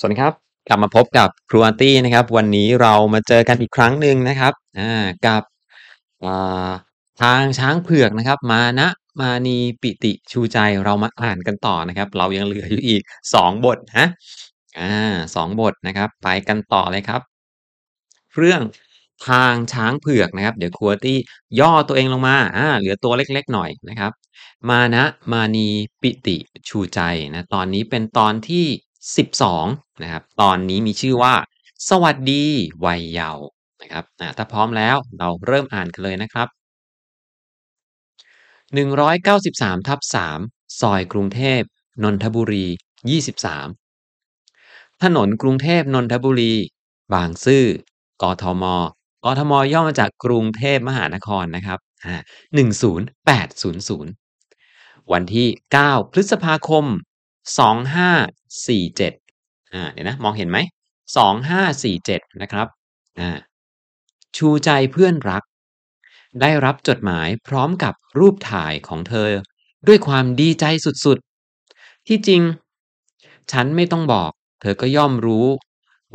สวัสดีครับ กลับมาพบกับครูอาร์ตี้นะครับ วันนี้เรามาเจอกันอีกครั้งหนึ่งนะครับอ่ากับอ่าทางช้างเผือกนะครับ มานะมานีปิติชูใจเรามาอ่านกันต่อนะครับ เรายังเหลืออยู่อีกสองบทนะอ่าสองบทนะครับ ไปกันต่อเลยครับ เรื่องทางช้างเผือกนะครับ เดี๋ยวครูอาร์ตี้ย่อตัวเองลงมาอ่าเหลือตัวเล็กๆหน่อยนะครับ มานะมานีปิติชูใจนะตอนนี้เป็นตอนที่ 12 นะครับ ตอนนี้มีชื่อว่า สวัสดีวัยเยาว์นะครับถ้าพร้อมแล้วเราเริ่มอ่านกันเลยนะครับ 193ทับ3ซอยกรุงเทพ นนทบุรี 23 ถนนกรุงเทพนนทบุรี บางซื่อกทม กทมย่อมาจากกรุงเทพมหานครนะครับอ่า10800 วันที่ 9 พฤษภาคม 2547อ่าเดี๋ยวนะมองเห็นไหม2547นะครับอ่าชูใจเพื่อนรัก ได้รับจดหมายพร้อมกับรูปถ่ายของเธอ ด้วยความดีใจสุดๆ ที่จริง ฉันไม่ต้องบอก เธอก็ย่อมรู้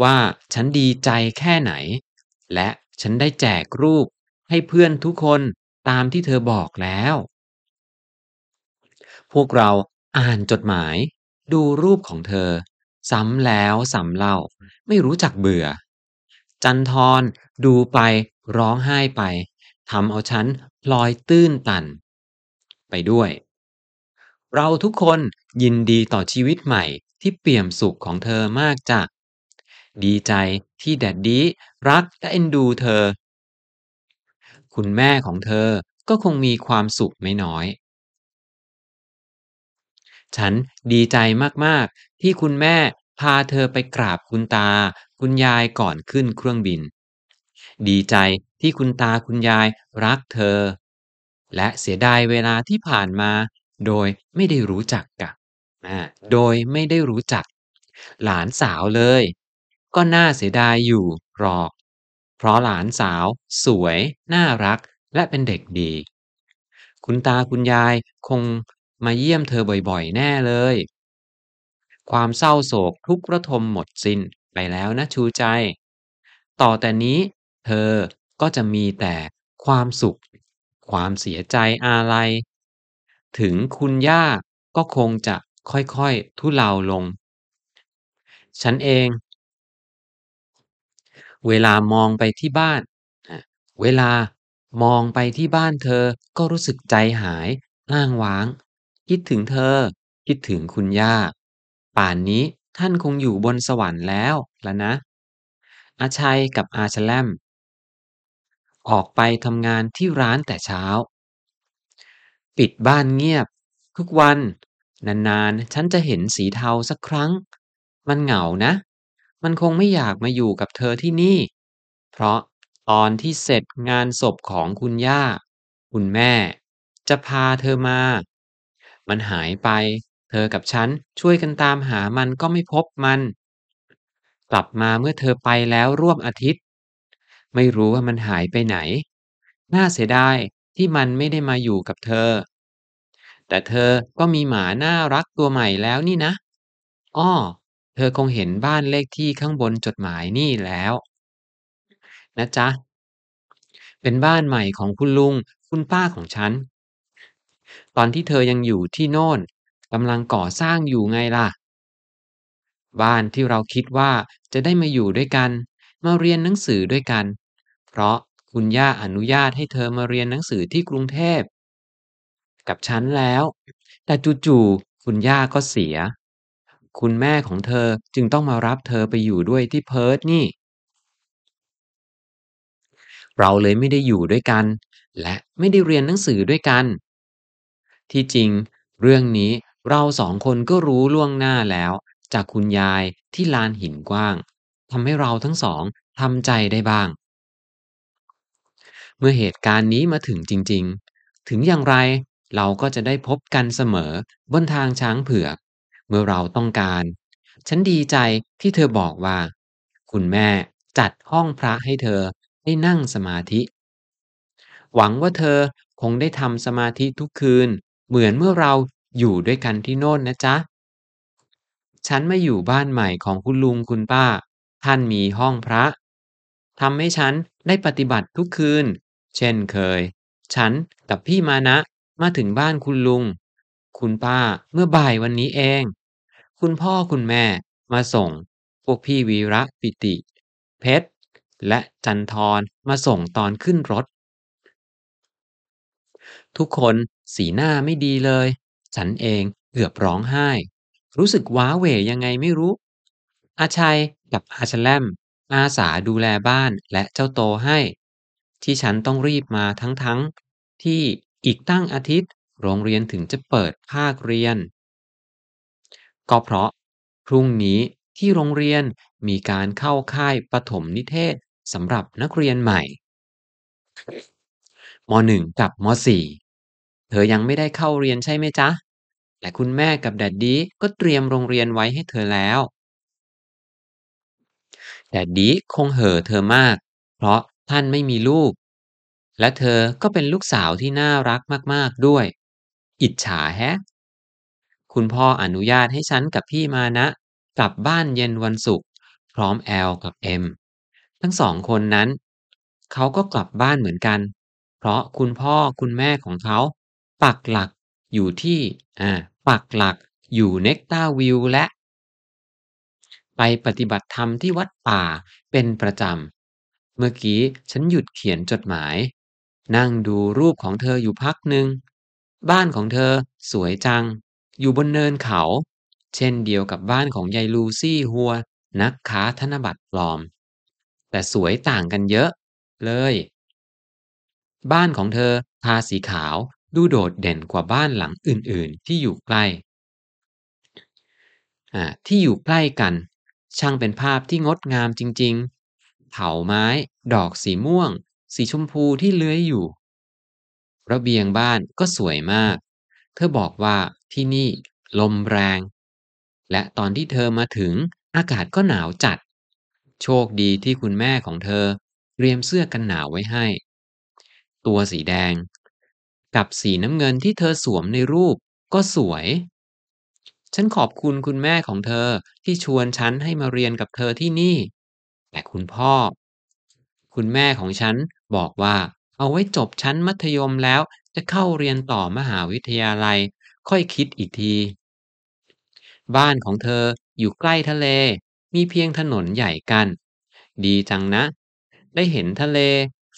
ว่าฉันดีใจแค่ไหน และฉันได้แจกรูปให้เพื่อนทุกคนตามที่เธอบอกแล้ว พวกเราอ่านจดหมาย ดูรูปของเธอ ซ้ำแล้วซ้ำเล่า ไม่รู้จักเบื่อ จันทรดูไปร้องไห้ไปทำเอาฉันพลอยตื้นตัน ไปด้วย เราทุกคนยินดีต่อชีวิตใหม่ที่เปี่ยมสุขของเธอมากจ้ะดีใจที่แดดดีรักและเอ็นดูเธอ คุณแม่ของเธอก็คงมีความสุขไม่น้อย ฉันดีใจมากๆ ที่คุณแม่พาเธอไปกราบคุณตา คุณยายก่อนขึ้นเครื่องบิน ดีใจที่คุณตาคุณยายรักเธอ และเสียดายเวลาที่ผ่านมา โดยไม่ได้รู้จักกับโดยไม่ได้รู้จัก หลานสาวเลย ก็น่าเสียดายอยู่หรอก เพราะหลานสาว สวย น่ารักและเป็นเด็กดี คุณตาคุณยายคง มาเยี่ยมเธอบ่อยๆ แน่เลย ความเศร้าโศกทุกระทมหมดสิ้นไปแล้วนะชูใจ ต่อแต่นี้เธอก็จะมีแต่ความสุข ความเสียใจอาลัย ถึงคุณย่าก็คงจะค่อยๆ ทุเลาลง ฉันเอง เวลามองไปที่บ้าน เวลามองไปที่บ้านเธอก็รู้สึกใจหายอ้างว้าง คิดถึงเธอ คิดถึงคุณย่า ป่านนี้ท่านคงอยู่บนสวรรค์แล้วละนะ อาชัยกับอาชแลม ออกไปทำงานที่ร้านแต่เช้า ปิดบ้านเงียบ ทุกวัน นานๆ ฉันจะเห็นสีเทาสักครั้ง มันเหงานะ มันคงไม่อยากมาอยู่กับเธอที่นี่ เพราะตอนที่เสร็จงานศพของคุณย่า คุณแม่ จะพาเธอมา มันหายไป เธอกับฉันช่วยกันตามหามันก็ไม่พบมัน กลับมาเมื่อเธอไปแล้วร่วมอาทิตย์ ไม่รู้ว่ามันหายไปไหน น่าเสียดายที่มันไม่ได้มาอยู่กับเธอ แต่เธอก็มีหมาน่ารักตัวใหม่แล้วนี่นะ อ้อ เธอคงเห็นบ้านเลขที่ข้างบนจดหมายนี่แล้ว นะจ๊ะ เป็นบ้านใหม่ของคุณลุงคุณป้าของฉัน ตอนที่เธอยังอยู่ที่โน่นกำลังก่อสร้างอยู่ไงล่ะ บ้านที่เราคิดว่าจะได้มาอยู่ด้วยกัน มาเรียนหนังสือด้วยกัน เพราะคุณย่าอนุญาตให้เธอมาเรียนหนังสือที่กรุงเทพ กับฉันแล้ว แต่จู่ๆคุณย่าก็เสีย คุณแม่ของเธอจึงต้องมารับเธอไปอยู่ด้วยที่เพิร์ธนี่ เราเลยไม่ได้อยู่ด้วยกัน และไม่ได้เรียนหนังสือด้วยกัน ที่จริงเรื่องนี้เราสองคนก็รู้ล่วงหน้าแล้ว จากคุณยายที่ลานหินกว้างทำให้เราทั้งสองทำใจได้บ้าง เมื่อเหตุการณ์นี้มาถึงจริง ๆ ถึงอย่างไรเราก็จะได้พบกันเสมอบนทางช้างเผือก เมื่อเราต้องการ ฉันดีใจที่เธอบอกว่า คุณแม่จัดห้องพระให้เธอได้นั่งสมาธิ หวังว่าเธอคงได้ทำสมาธิทุกคืน เหมือนเมื่อเราอยู่ด้วยกันที่โน่นนะจ๊ะ ฉันมาอยู่บ้านใหม่ของคุณลุงคุณป้า ท่านมีห้องพระทำให้ฉันได้ปฏิบัติทุกคืน เช่นเคย ฉันกับพี่มานะมาถึงบ้านคุณลุง คุณป้าเมื่อบ่ายวันนี้เอง คุณพ่อคุณแม่มาส่ง พวกพี่วีระปิติ เพชร และจันทรมาส่งตอนขึ้นรถ ทุกคน สีหน้าไม่ดีเลย ฉันเองเกือบร้องไห้ รู้สึกว้าเหวยังไงไม่รู้ อาชัยกับอาชแลมอาสาดูแลบ้านและเจ้าโตให้ ที่ฉันต้องรีบมาทั้งๆที่อีกตั้งอาทิตย์โรงเรียนถึงจะเปิดภาคเรียน ก็เพราะ พรุ่งนี้ที่โรงเรียนมีการเข้าค่ายปฐมนิเทศสำหรับนักเรียนใหม่ม .1 กับม .4 เธอยังไม่ได้เข้าเรียนใช่ไหมจ๊ะและคุณแม่กับแดดดี้ก็เตรียมโรงเรียนไว้ให้เธอแล้ว แดดดี้คงเห่อเธอมาก เพราะท่านไม่มีลูก และเธอก็เป็นลูกสาวที่น่ารักมากๆด้วย อิจฉาแฮะ คุณพ่ออนุญาตให้ฉันกับพี่มานะ กลับบ้านเย็นวันศุกร์พร้อมแอลกับเอ็มทั้งสองคนนั้น เขาก็กลับบ้านเหมือนกัน เพราะคุณพ่อคุณแม่ของเขา ปักหลักอยู่ที่อ่าปักหลักอยู่เนกตาวิวและ ไปปฏิบัติธรรมที่วัดป่าเป็นประจำ เมื่อกี้ฉันหยุดเขียนจดหมาย นั่งดูรูปของเธออยู่พักหนึ่ง บ้านของเธอสวยจัง อยู่บนเนินเขา เช่นเดียวกับบ้านของยายลูซี่ฮัว นักค้าธนบัตรปลอม แต่สวยต่างกันเยอะเลย บ้านของเธอทาสีขาว ดูโดดเด่นกว่าบ้านหลังอื่นๆ ที่อยู่ใกล้ ที่อยู่ใกล้กัน ช่างเป็นภาพที่งดงามจริงๆ เถาไม้ ดอกสีม่วง สีชมพูที่เลื้อยอยู่ ระเบียงบ้านก็สวยมาก เธอบอกว่าที่นี่ลมแรง และตอนที่เธอมาถึงอากาศก็หนาวจัด โชคดีที่คุณแม่ของเธอเตรียมเสื้อกันหนาวไว้ให้ ตัวสีแดง กับสีน้ำเงินที่เธอสวมในรูปก็สวย ฉันขอบคุณคุณแม่ของเธอที่ชวนฉันให้มาเรียนกับเธอที่นี่ แต่คุณพ่อ คุณแม่ของฉันบอกว่า เอาไว้จบชั้นมัธยมแล้วจะเข้าเรียนต่อมหาวิทยาลัย ค่อยคิดอีกที บ้านของเธออยู่ใกล้ทะเล มีเพียงถนนใหญ่กัน ดีจังนะ ได้เห็นทะเล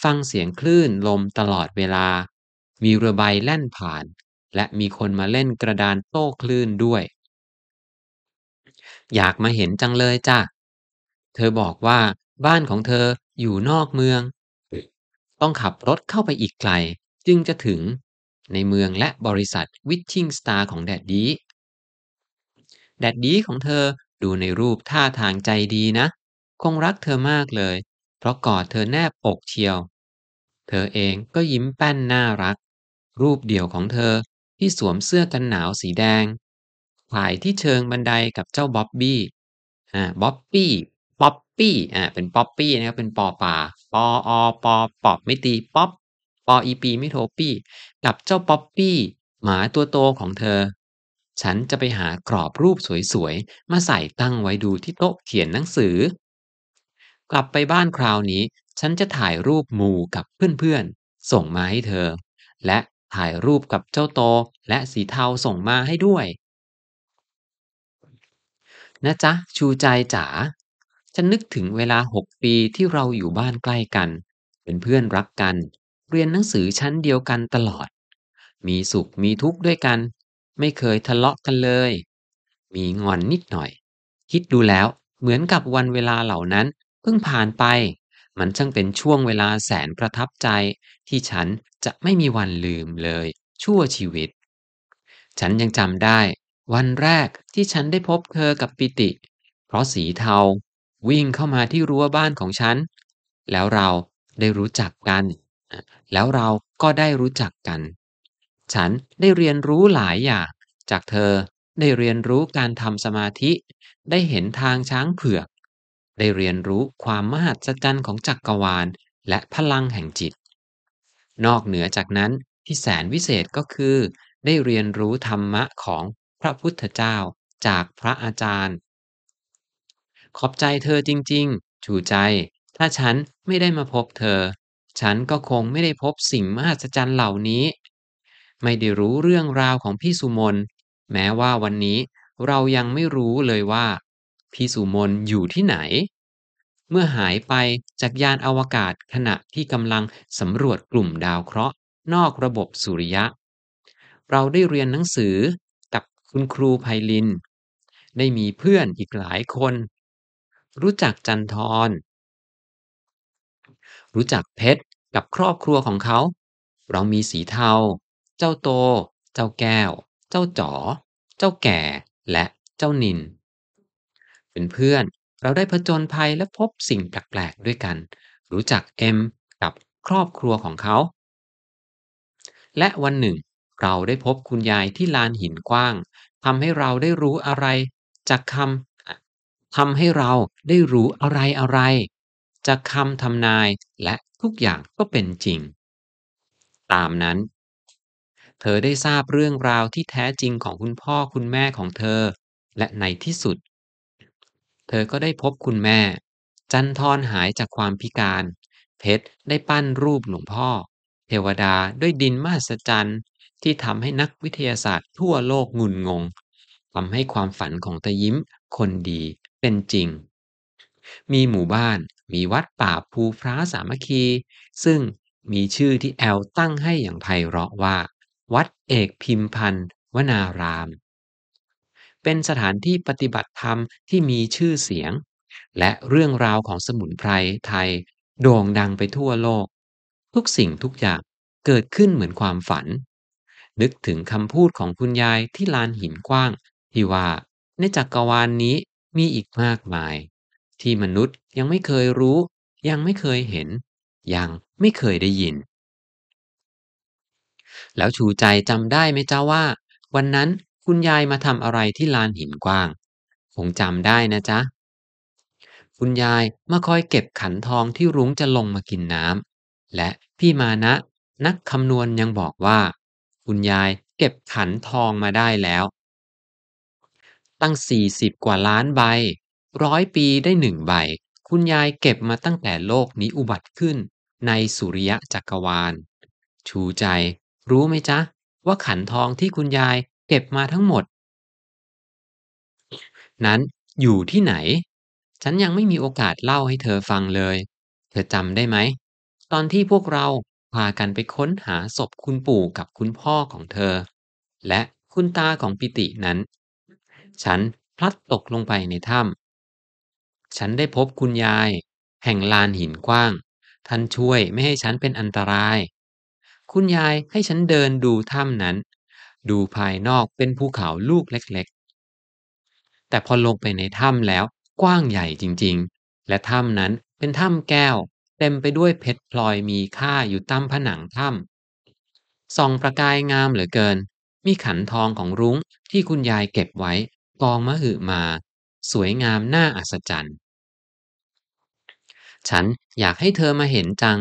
ฟังเสียงคลื่นลมตลอดเวลา มีเรือใบแล่นผ่าน และมีคนมาเล่นกระดานโต้คลื่นด้วย อยากมาเห็นจังเลยจ้ะ เธอบอกว่าบ้านของเธออยู่นอกเมือง ต้องขับรถเข้าไปอีกไกล จึงจะถึงในเมืองและบริษัทวิชชิงสตาร์ของแดดดี้แดดดี้ของเธอดูในรูปท่าทางใจดีนะ คงรักเธอมากเลย เพราะกอดเธอแนบอกเชียว เธอเองก็ยิ้มแป้นน่ารัก รูปเดี่ยวของเธอที่สวมเสื้อกันหนาวสีแดงถ่ายที่เชิงบันไดกับเจ้าบ๊อบบี้อ่าบ๊อบบี้ป๊อปปี้อ่าเป็นป๊อปปี้นะครับเป็นปอป่าปออปอปอบไม่ตีป๊อปปออีปีไม่โทปี้กับเจ้าป๊อปปี้หมาตัวโตของเธอ ฉันจะไปหากรอบรูปสวยๆ มาใส่ตั้งไว้ดูที่โต๊ะเขียนหนังสือ กลับไปบ้านคราวนี้ ฉันจะถ่ายรูปหมู่กับเพื่อนๆ ส่งมาให้เธอ และ ถ่ายรูปกับเจ้าโตและสีเทาส่งมาให้ด้วยนะจ๊ะชูใจจ๋าฉันนึกถึงเวลาหกปีที่เราอยู่บ้านใกล้กัน เป็นเพื่อนรักกัน เรียนหนังสือชั้นเดียวกันตลอด มีสุขมีทุกข์ด้วยกัน ไม่เคยทะเลาะกันเลย มีงอนนิดหน่อย คิดดูแล้วเหมือนกับวันเวลาเหล่านั้นเพิ่งผ่านไป มันช่างเป็นช่วงเวลาแสนประทับใจ ที่ฉันจะไม่มีวันลืมเลย ชั่วชีวิต ฉันยังจำได้ วันแรกที่ฉันได้พบเธอกับปิติ เพราะสีเทา วิ่งเข้ามาที่รั้วบ้านของฉัน แล้วเราได้รู้จักกัน แล้วเราก็ได้รู้จักกัน ฉันได้เรียนรู้หลายอย่าง จากเธอได้เรียนรู้การทำสมาธิ ได้เห็นทางช้างเผือก ได้เรียนรู้ความมหัศจรรย์ของจักรวาล และพลังแห่งจิต นอกเหนือจากนั้นที่แสนวิเศษก็คือ ได้เรียนรู้ธรรมะของพระพุทธเจ้าจากพระอาจารย์ ขอบใจเธอจริงๆชูใจ ถ้าฉันไม่ได้มาพบเธอ ฉันก็คงไม่ได้พบสิ่งมหัศจรรย์เหล่านี้ ไม่ได้รู้เรื่องราวของพี่สุมนแม้ว่าวันนี้เรายังไม่รู้เลยว่า พี่สุมนอยู่ที่ไหน เมื่อหายไปจากยานอวกาศขณะที่กำลังสำรวจกลุ่มดาวเคราะห์นอกระบบสุริยะ เราได้เรียนหนังสือกับคุณครูไพลิน ได้มีเพื่อนอีกหลายคน รู้จักจันทร รู้จักเพชรกับครอบครัวของเขา เรามีสีเทา เจ้าโต เจ้าแก้ว เจ้าจ๋อ เจ้าแก่ และเจ้านิน เป็นเพื่อน เราได้ผจญภัยและพบสิ่งแปลกๆด้วยกัน รู้จักเอ็มกับครอบครัวของเขา และวันหนึ่ง เราได้พบคุณยายที่ลานหินกว้างทำให้เราได้รู้อะไรจากคำทำให้เราได้รู้อะไรอะไร จากคำทำนายและทุกอย่างก็เป็นจริง ตามนั้น เธอได้ทราบเรื่องราวที่แท้จริงของคุณพ่อคุณแม่ของเธอ และในที่สุด เธอก็ได้พบคุณแม่ จันทรหายจากความพิการ เพชรได้ปั้นรูปหลวงพ่อ เทวดาด้วยดินมหัศจรรย์ที่ทำให้นักวิทยาศาสตร์ทั่วโลกงุนงงทำให้ความฝันของตะยิ้มคนดีเป็นจริง มีหมู่บ้านมีวัดป่าภูพร้าสามัคคี ซึ่งมีชื่อที่แอลตั้งให้อย่างไพเราะว่า วัดเอกพิมพันธ์วนาราม เป็นสถานที่ปฏิบัติธรรมที่มีชื่อเสียง และเรื่องราวของสมุนไพรไทย โด่งดังไปทั่วโลก ทุกสิ่งทุกอย่างเกิดขึ้นเหมือนความฝัน นึกถึงคำพูดของคุณยายที่ลานหินกว้าง ที่ว่าในจักรวาลนนี้มีอีกมากมาย ที่มนุษย์ยังไม่เคยรู้ ยังไม่เคยเห็น ยังไม่เคยได้ยิน แล้วชูใจจำได้ไหมเจ้าว่า วันนั้น คุณยายมาทำอะไรที่ลานหินกว้าง คงจำได้นะจ๊ะ คุณยายมาคอยเก็บขันทองที่รุ้งจะลงมากินน้ำ และพี่มานะ นักคำนวณยังบอกว่า คุณยายเก็บขันทองมาได้แล้ว ตั้งสี่สิบกว่าล้านใบ ร้อยปีได้หนึ่งใบ คุณยายเก็บมาตั้งแต่โลกนี้อุบัติขึ้น ในสุริยะจักรวาล ชูใจ รู้ไหมจ๊ะ ว่าขันทองที่คุณยาย เก็บมาทั้งหมด นั้นอยู่ที่ไหน ฉันยังไม่มีโอกาสเล่าให้เธอฟังเลย เธอจำได้ไหม ตอนที่พวกเราพากันไปค้นหาศพคุณปู่กับคุณพ่อของเธอ และคุณตาของปิตินั้น ฉันพลัดตกลงไปในถ้ำฉันได้พบคุณยาย แห่งลานหินกว้าง ท่านช่วยไม่ให้ฉันเป็นอันตราย คุณยายให้ฉันเดินดูถ้ำนั้น ดูภายนอกเป็นภูเขาลูกเล็กๆ แต่พอลงไปในถ้ำแล้วกว้างใหญ่จริงๆ และถ้ำนั้นเป็นถ้ำแก้ว เต็มไปด้วยเพชรพลอยมีค่าอยู่ตามผนังถ้ำส่องประกายงามเหลือเกิน มีขันทองของรุ้งที่คุณยายเก็บไว้กองมะหือมา สวยงามน่าอัศจรรย์ ฉันอยากให้เธอมาเห็นจัง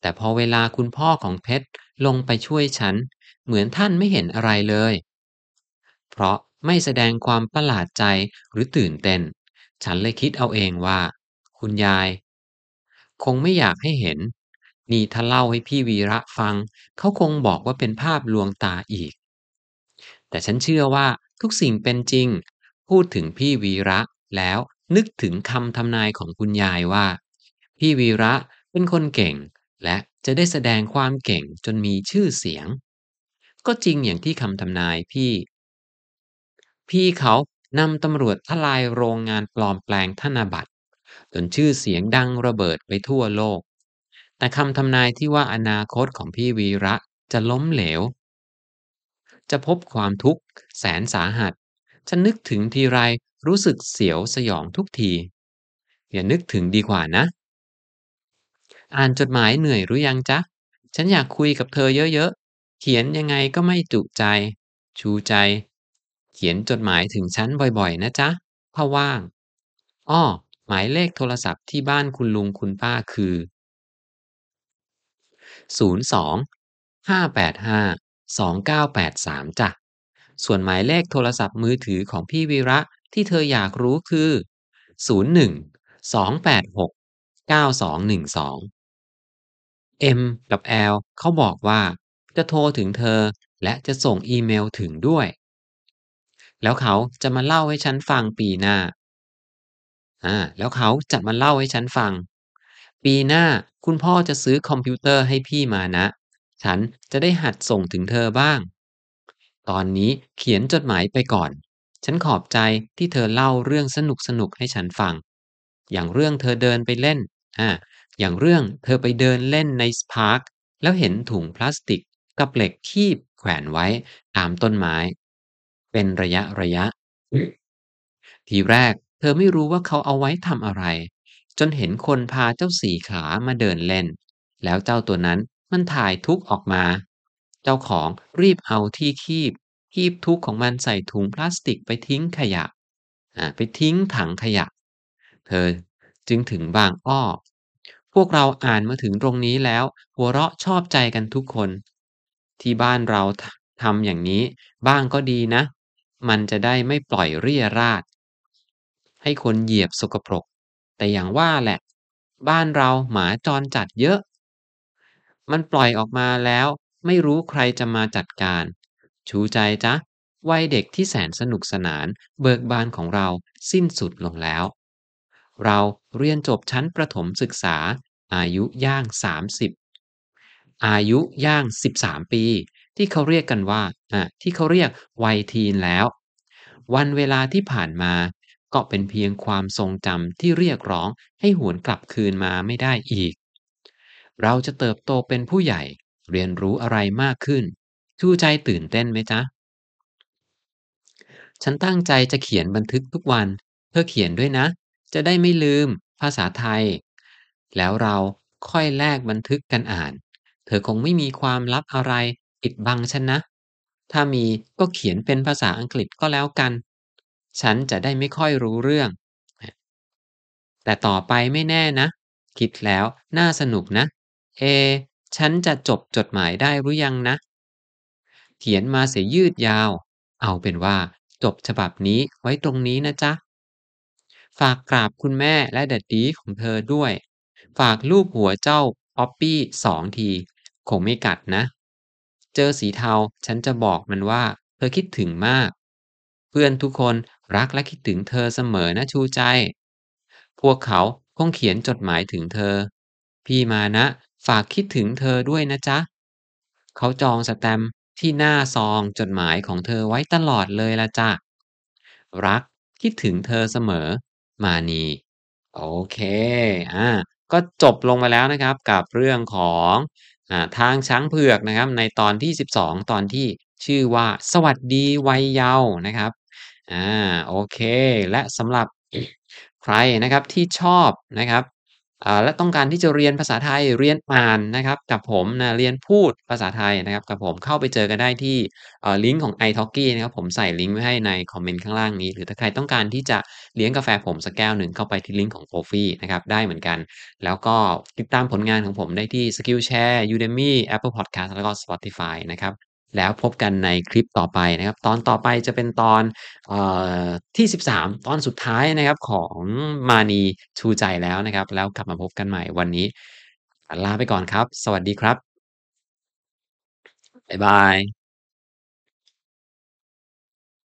แต่พอเวลาคุณพ่อของเพชรลงไปช่วยฉัน เหมือนท่านไม่เห็นอะไรเลย เพราะไม่แสดงความประหลาดใจหรือตื่นเต้น ฉันเลยคิดเอาเองว่า คุณยาย คงไม่อยากให้เห็น นี่ถ้าเล่าให้พี่วีระฟัง เขาคงบอกว่าเป็นภาพลวงตาอีก แต่ฉันเชื่อว่าทุกสิ่งเป็นจริง พูดถึงพี่วีระแล้วนึกถึงคำทำนายของคุณยายว่า พี่วีระเป็นคนเก่ง และจะได้แสดงความเก่งจนมีชื่อเสียง ก็จริงอย่างที่คำทำนายพี่ พี่เขานำตำรวจทลายโรงงานปลอมแปลงธนบัตร จนชื่อเสียงดังระเบิดไปทั่วโลก แต่คำทำนายที่ว่าอนาคตของพี่วีระจะล้มเหลว จะพบความทุกข์แสนสาหัสฉันนึกถึงทีไรรู้สึกเสียวสยองทุกที อย่านึกถึงดีกว่านะ อ่านจดหมายเหนื่อยหรือยังจ๊ะ ฉันอยากคุยกับเธอเยอะๆ เขียนยังไงก็ไม่จุใจ ชูใจ เขียนจดหมายถึงฉันบ่อยๆ นะจ๊ะ ถ้าว่าง อ้อ หมายเลขโทรศัพท์ที่บ้านคุณลุงคุณป้าคือ 02 585 2983จ้ะ ส่วนหมายเลขโทรศัพท์มือถือของพี่วีระที่เธออยากรู้คือ 01 286 9212 เอ็มกับแอลเขาบอกว่าจะโทรถึงเธอและจะส่งอีเมลถึงด้วย แล้วเขาจะมาเล่าให้ฉันฟังปีหน้า อ่า แล้วเขาจะมาเล่าให้ฉันฟัง ปีหน้าคุณพ่อจะซื้อคอมพิวเตอร์ให้พี่มานะ ฉันจะได้หัดส่งถึงเธอบ้าง ตอนนี้เขียนจดหมายไปก่อน ฉันขอบใจที่เธอเล่าเรื่องสนุกสนุกให้ฉันฟัง อย่างเรื่องเธอเดินไปเล่น อ่า อย่างเรื่องเธอไปเดินเล่นใน park แล้วเห็นถุงพลาสติกกับเหล็กคีบแขวนไว้ตามต้นไม้ เป็นระยะระยะ ทีแรกเธอไม่รู้ว่าเขาเอาไว้ทำอะไร จนเห็นคนพาเจ้าสีขามาเดินเล่น แล้วเจ้าตัวนั้นมันถ่ายทุกออกมา เจ้าของรีบเอาที่คีบ คีบทุกของมันใส่ถุงพลาสติกไปทิ้งขยะอ่าไปทิ้งถังขยะ เธอจึงถึงบางอ้อ พวกเราอ่านมาถึงตรงนี้แล้ว หัวเราะชอบใจกันทุกคน ที่บ้านเราทำอย่างนี้ บ้างก็ดีนะ มันจะได้ไม่ปล่อยเรี่ยราดให้คนเหยียบสกปรก แต่อย่างว่าแหละ บ้านเราหมาจรจัดเยอะ มันปล่อยออกมาแล้ว ไม่รู้ใครจะมาจัดการ ชูใจจ๊ะวัยเด็กที่แสนสนุกสนานเบิกบานของเราสิ้นสุดลงแล้ว เรา เรียนจบชั้นประถมศึกษา อายุย่าง 30 อายุย่าง 13 ปี ที่เขาเรียกกันว่าอะที่เขาเรียกวัยทีนแล้ว วันเวลาที่ผ่านมาก็เป็นเพียงความทรงจำที่เรียกร้องให้หวนกลับคืนมาไม่ได้อีก เราจะเติบโตเป็นผู้ใหญ่ เรียนรู้อะไรมากขึ้น ชูใจตื่นเต้นไหมจ๊ะ ฉันตั้งใจจะเขียนบันทึกทุกวันเธอเขียนด้วยนะ จะได้ไม่ลืมภาษาไทย แล้วเราค่อยแลกบันทึกกันอ่าน เธอคงไม่มีความลับอะไรปิดบังฉันนะ ถ้ามีก็เขียนเป็นภาษาอังกฤษก็แล้วกัน ฉันจะได้ไม่ค่อยรู้เรื่อง แต่ต่อไปไม่แน่นะ คิดแล้วน่าสนุกนะ เอ ฉันจะจบจดหมายได้หรือยังนะ เขียนมาเสียยืดยาว เอาเป็นว่าจบฉบับนี้ไว้ตรงนี้นะจ๊ะ ฝากกราบคุณแม่และ daddy ของเธอด้วย ฝากลูบหัวเจ้าป๊อปปี้สองที คงไม่กัดนะ เจ้าสีเทาฉันจะบอกมันว่า เธอคิดถึงมาก เพื่อนทุกคนรักและคิดถึงเธอเสมอนะชูใจ พวกเขาคงเขียนจดหมายถึงเธอ พี่มานะ ฝากคิดถึงเธอด้วยนะจ๊ะ เขาจองสแตมที่หน้าซองจดหมายของเธอไว้ตลอดเลยละจ้ะ รักคิดถึงเธอเสมอ มานี โอเค อ่า ก็จบลงไปแล้วนะครับกับเรื่องของอ่าทางช้างเผือกนะครับ ในตอนที่ 12 ตอนที่ชื่อว่าสวัสดีวัยเยาว์นะครับ อ่า โอเค และสำหรับใครนะครับที่ชอบนะครับ และต้องการที่จะเรียนภาษาไทยเรียนอ่านนะครับ กับผมนะเรียนพูดภาษาไทยนะครับ กับผมเข้าไปเจอกันได้ที่ลิงก์ของ italki นะครับผมใส่ลิงก์ไว้ให้ในคอมเมนต์ข้างล่างนี้ หรือถ้าใครต้องการที่จะเลี้ยงกาแฟผมสักแก้วหนึ่งเข้าไปที่ลิงก์ของ Ko-fi นะครับได้เหมือนกัน แล้วก็ติดตามผลงานของผมได้ที่ Skillshare Udemy Apple Podcast แล้วก็ Spotify นะครับ แล้วพบกันในคลิปต่อไปนะครับ ตอนต่อไปจะเป็นตอนอ่อที่ 13 ตอนสุดท้ายนะครับของมานีชูใจแล้วนะครับ แล้วกลับมาพบกันใหม่วันนี้ ลาไปก่อนครับ สวัสดีครับ บ๊ายบาย